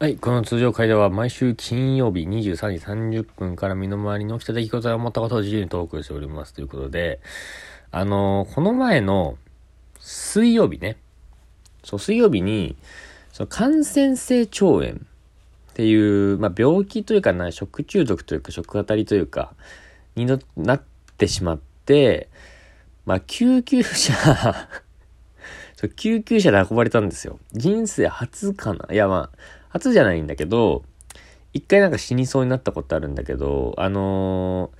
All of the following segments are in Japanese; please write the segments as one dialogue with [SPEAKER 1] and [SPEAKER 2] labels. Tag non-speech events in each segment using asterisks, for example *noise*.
[SPEAKER 1] はい、この通常会では毎週金曜日23時30分から身の回りの起きた出来事や思ったことを自由にトークしておりますということで、あのーこの前の水曜日ね、そう、水曜日に、その感染性腸炎っていう、まあ、病気というかな、食中毒というか食当たりというか、になってしまって、まあ、救急車 *laughs* 救急車で運ばれたんですよ。人生初かないや、まあ、初じゃないんだけど、一回なんか死にそうになったことあるんだけど、あのー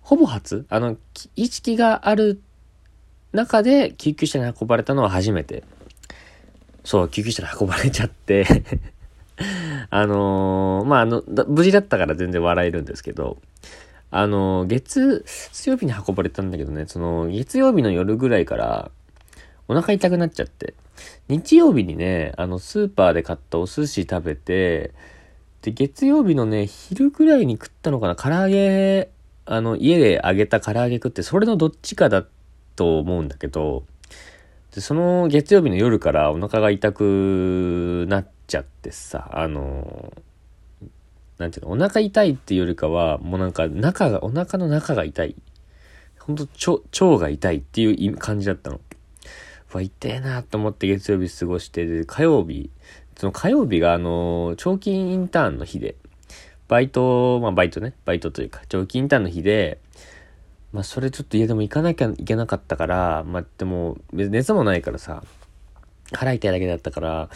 [SPEAKER 1] ほぼ初あの、意識がある中で救急車に運ばれたのは初めて。そう、救急車で運ばれちゃって *laughs* あのーまあ、あの、無事だったから全然笑えるんですけど、あのー月、水曜日に運ばれたんだけどね、その、月曜日の夜ぐらいから、お腹痛くなっちゃって。日曜日にね、あの、スーパーで買ったお寿司食べて、で、月曜日のね、昼ぐらいに食ったのかな、唐揚げ、あの、家で揚げた唐揚げ食って、それのどっちかだと思うんだけど、で、その月曜日の夜からお腹が痛くなっちゃってさ、あの、なんていうの、お腹痛いっていうよりかは、もうなんか中が、お腹の中が痛い。ほんと、腸、が痛いっていう感じだったの。わ、痛えなと思って月曜日過ごして、で、火曜日、その火曜日があの、長期インターンの日で、バイト、まあバイトね、バイトというか、長期インターンの日で、まあそれちょっと家でも行かなきゃいけなかったから、まあでも、熱もないからさ、腹痛いだけだったから、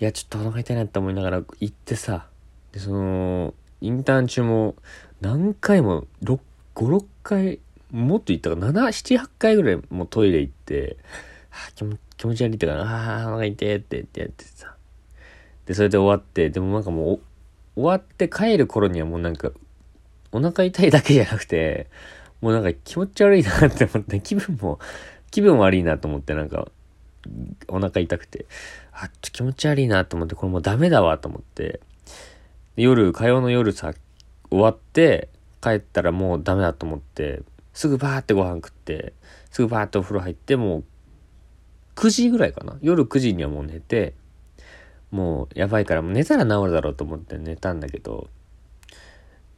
[SPEAKER 1] いや、ちょっとお腹痛いなって思いながら行ってさ、で、その、インターン中も何回も、6、5、6回、もっと行ったか、7、7、8回ぐらいもうトイレ行って、気気持ち悪いってか、ああ、お腹痛いってってやってさ。で、それで終わって、でもなんかもう、終わって帰る頃にはもうなんか、お腹痛いだけじゃなくて、もうなんか気持ち悪いなって思って、気分も、気分悪いなと思って、なんか、お腹痛くて、あ、ちょ気持ち悪いなと思って、これもうダメだわと思って、夜、火曜の夜さ、終わって、帰ったらもうダメだと思って、すぐバーってご飯食って、すぐバーってお風呂入って、もう、9時ぐらいかな？夜9時にはもう寝て、もうやばいから、もう寝たら治るだろうと思って寝たんだけど、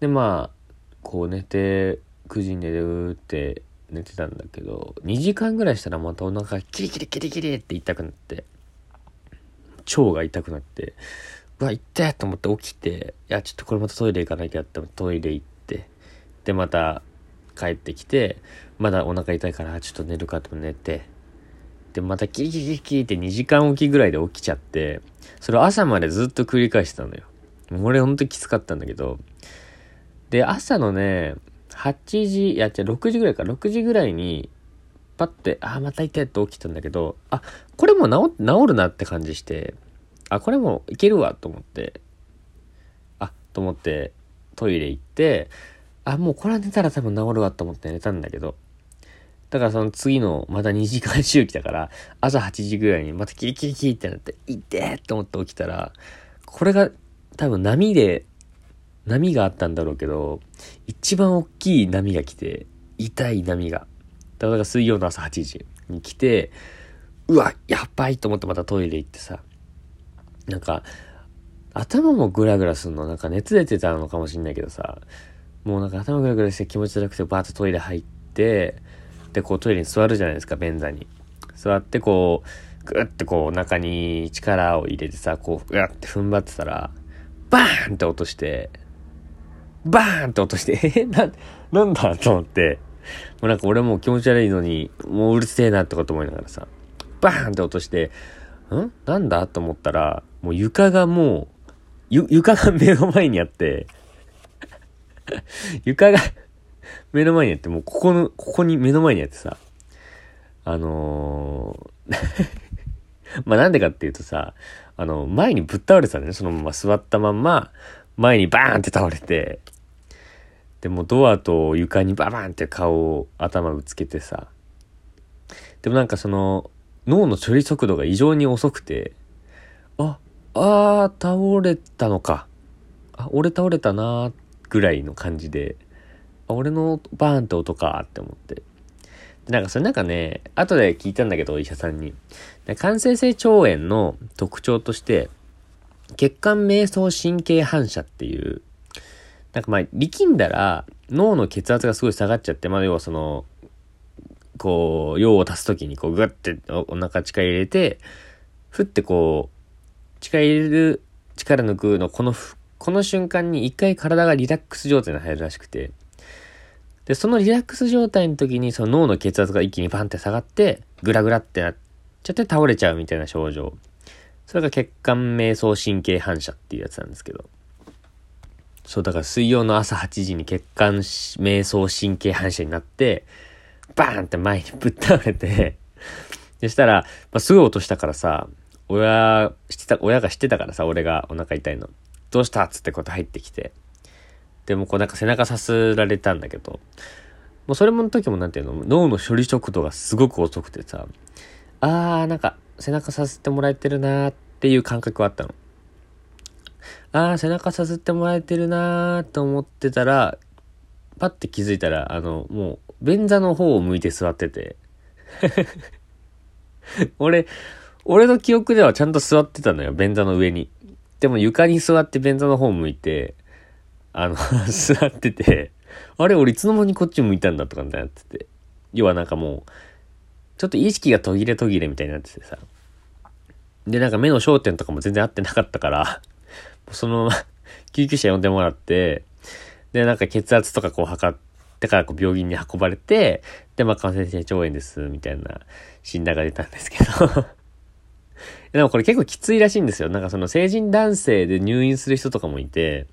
[SPEAKER 1] で、まあ、こう寝て、9時に寝るって寝てたんだけど、2時間ぐらいしたらまたお腹がキリキリキリキリって痛くなって、腸が痛くなって、うわ、痛いと思って起きて、いや、ちょっとこれまたトイレ行かなきゃってトイレ行って、で、また帰ってきて、まだお腹痛いから、ちょっと寝るかと寝て、で、またキリキリキリキリって2時間おきぐらいで起きちゃって、それを朝までずっと繰り返してたのよ。俺ほんときつかったんだけど、で、朝のね、8時、いや、じゃ6時ぐらいか、6時ぐらいに、パッて、あー、また痛いって起きたんだけど、あ、これも治、治るなって感じして、あ、これもいけるわと思って、あ、と思って、トイレ行って、あ、もうこれは寝たら多分治るわと思って寝たんだけど、だからその次のまた2時間周期だから、朝8時ぐらいにまたキリキリキリってなって、いってーと思って起きたら、これが多分波で、波があったんだろうけど、一番大きい波が来て、痛い波が。だから水曜の朝8時に来て、うわ、やばいと思ってまたトイレ行ってさ、なんか、頭もグラグラすんの、なんか熱出てたのかもしんないけどさ、もうなんか頭グラグラして気持ち悪くてバーッとトイレ入って、で、こうトイレに座るじゃないですか、便座に。座ってこう、ぐってこうお腹に力を入れてさ、こう、ぐわって踏ん張ってたら、バーンって落として、バーンって落として、え、な、なんだと思って、もうなんか俺もう気持ち悪いのに、もううるせえなってこと思いながらさ、バーンって落として、ん？なんだと思ったら、もう床がもう、ゆ、床が目の前にあって、*laughs* 床が目の前にあって、もうここの、ここに目の前にあってさ、あのー *laughs* まあなんでかっていうとさ、あの、前にぶっ倒れてたんだよね。そのまま座ったまんま、前にバーンって倒れて、でもドアと床にババーンって顔を頭ぶつけてさ、でもなんかその、脳の処理速度が異常に遅くて、あ、あー、倒れたのか。あ、俺倒れたなーぐらいの感じで、俺のバーンって音かって思って。なんかそれなんかね、後で聞いたんだけど、お医者さんに。感染性腸炎の特徴として、血管瞑想神経反射っていう、なんかまあ、力んだら脳の血圧がすごい下がっちゃって、まあ要はその、こう、用を足すときにこうグッてお腹力入れて、ふってこう、力入れる、力抜くのこの、この瞬間に一回体がリラックス状態に入るらしくて、で、そのリラックス状態の時にその脳の血圧が一気にパンって下がって、グラグラってなっちゃって倒れちゃうみたいな症状。それが血管瞑想神経反射っていうやつなんですけど。そう、だから水曜の朝8時に血管瞑想神経反射になって、バーンって前にぶっ倒れてそしたら、まあ、すぐ落としたからさ、親、知ってた、親が知ってたからさ、俺がお腹痛いの。どうしたっつってこと入ってきて。でもこうなんか背中さすられたんだけど、もうそれもの時もなんていうの、脳の処理速度がすごく遅くてさ、あーなんか背中させてもらえてるなーっていう感覚はあったの。あー背中させてもらえてるなーと思ってたら、パッて気づいたら、あの、もう、便座の方を向いて座ってて。*laughs* 俺、俺の記憶ではちゃんと座ってたのよ、便座の上に。でも床に座って便座の方を向いて、あの *laughs* 座ってて、あれ、俺いつの間にこっち向いたんだとかみたいになってて。要はなんかもう、ちょっと意識が途切れ途切れみたいになっててさ。で、なんか目の焦点とかも全然合ってなかったから、そのまま救急車呼んでもらって、で、なんか血圧とかこう測ってからこう病院に運ばれて、で、まあ感染性腸炎です、みたいな診断が出たんですけど *laughs* でもこれ結構きついらしいんですよ。なんかその成人男性で入院する人とかもいて、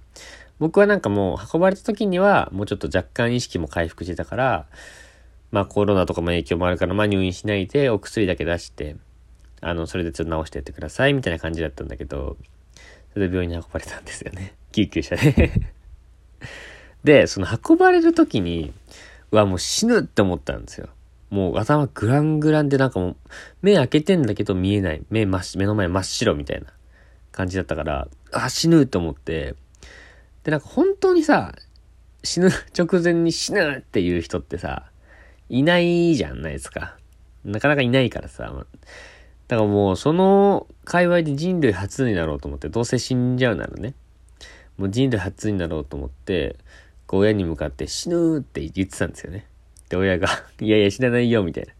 [SPEAKER 1] 僕はなんかもう運ばれた時にはもうちょっと若干意識も回復してたから、まあコロナとかも影響もあるから、まあ入院しないでお薬だけ出して、あの、それでちょっと治してやってくださいみたいな感じだったんだけど、それで病院に運ばれたんですよね。*laughs* 救急車で *laughs* で、その運ばれる時に、うわ、もう死ぬって思ったんですよ。もう頭グラングランでなんかもう、目開けてんだけど見えない。目真っ、目の前真っ白みたいな感じだったから、あ、死ぬって思って、で、なんか本当にさ、死ぬ直前に死ぬっていう人ってさ、いないじゃないですか。なかなかいないからさ。だからもうその界隈で人類初になろうと思って、どうせ死んじゃうならね。もう人類初になろうと思って、こう親に向かって死ぬって言ってたんですよね。で、親が *laughs* いやいや死なないよ、みたいな。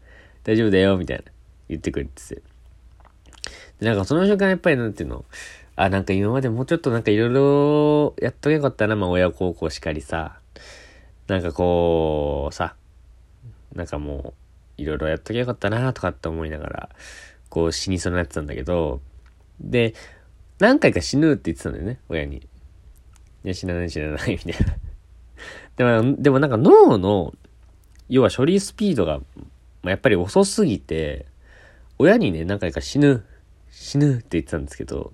[SPEAKER 1] 大丈夫だよ、みたいな。言ってくれてて。で、なんかその瞬間やっぱりなんていうの、あ、なんか今までもうちょっとなんかいろいろやっとけよかったな、まあ親孝行しかりさ。なんかこう、さ、なんかもう、いろいろやっとけよかったなとかって思いながら、こう死にそうになってたんだけど、で、何回か死ぬって言ってたんだよね、親に。いや、死なない死なない、みたいな。でも、でもなんか脳の、要は処理スピードが、やっぱり遅すぎて、親にね、何回か死ぬ、死ぬって言ってたんですけど、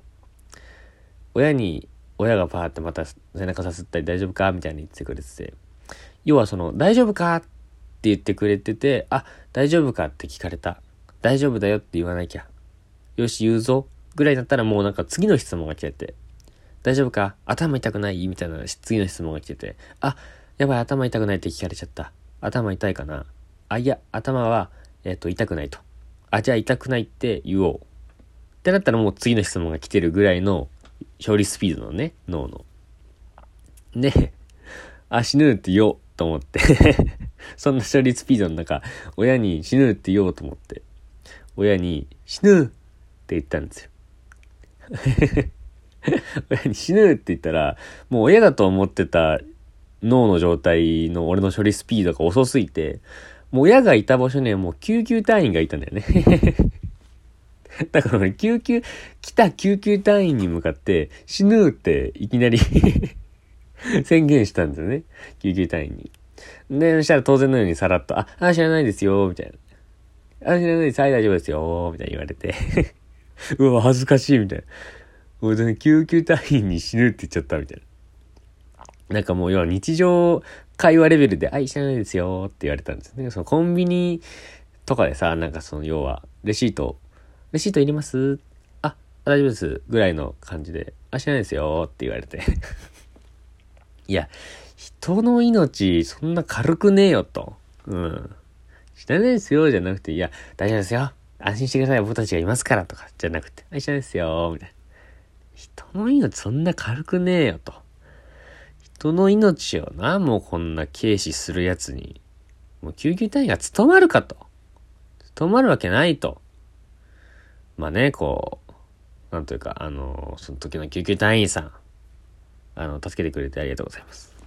[SPEAKER 1] 親に、親がパーってまた背中さすったり大丈夫かみたいに言ってくれてて、要はその、大丈夫かって言ってくれてて、あ、大丈夫かって聞かれた。大丈夫だよって言わなきゃ。よし、言うぞ。ぐらいだったらもうなんか次の質問が来てて、大丈夫か？頭痛くない？みたいな次の質問が来てて、あ、やばい、頭痛くないって聞かれちゃった。頭痛いかな？あ、いや、頭は、えっ、ー、と、痛くないと。あ、じゃあ痛くないって言おう。ってなったらもう次の質問が来てるぐらいの処理スピードのね、脳の。で、あ、死ぬって言おうと思って。*laughs* そんな処理スピードの中、親に死ぬって言おうと思って、親に死ぬって言ったんですよ。*laughs* 親に死ぬって言ったら、もう親だと思ってた脳の状態の俺の処理スピードが遅すぎて、もう親がいた場所にはもう救急隊員がいたんだよね。*laughs* だから救急、来た救急隊員に向かって死ぬっていきなり *laughs* 宣言したんですよね。救急隊員に。で、そしたら当然のようにさらっと、あ、あ、知らないですよ、みたいな。あ、知らないです、はい、大丈夫ですよ、みたいに言われて *laughs* うわ、恥ずかしい、みたいな。もう救急隊員に死ぬって言っちゃったみたいな。なんかもう要は日常会話レベルで、あ、知らないですよって言われたんですね。そのコンビニとかでさ、なんかその要は、レシート、レシートいります？あ、大丈夫です。ぐらいの感じで、あ、知らないですよって言われて *laughs* いや、人の命、そんな軽くねえよと。うん。知らないですよ、じゃなくて、いや、大丈夫ですよ。安心してください、僕たちがいますから、とか、じゃなくて、あ、知らないですよ、みたいな。人の命そんな軽くねえよと。人の命をな、もうこんな軽視するやつに、もう救急隊員が務まるかと。務まるわけないと。まあね、こう、なんというか、あの、その時の救急隊員さん、あの、助けてくれてありがとうございます。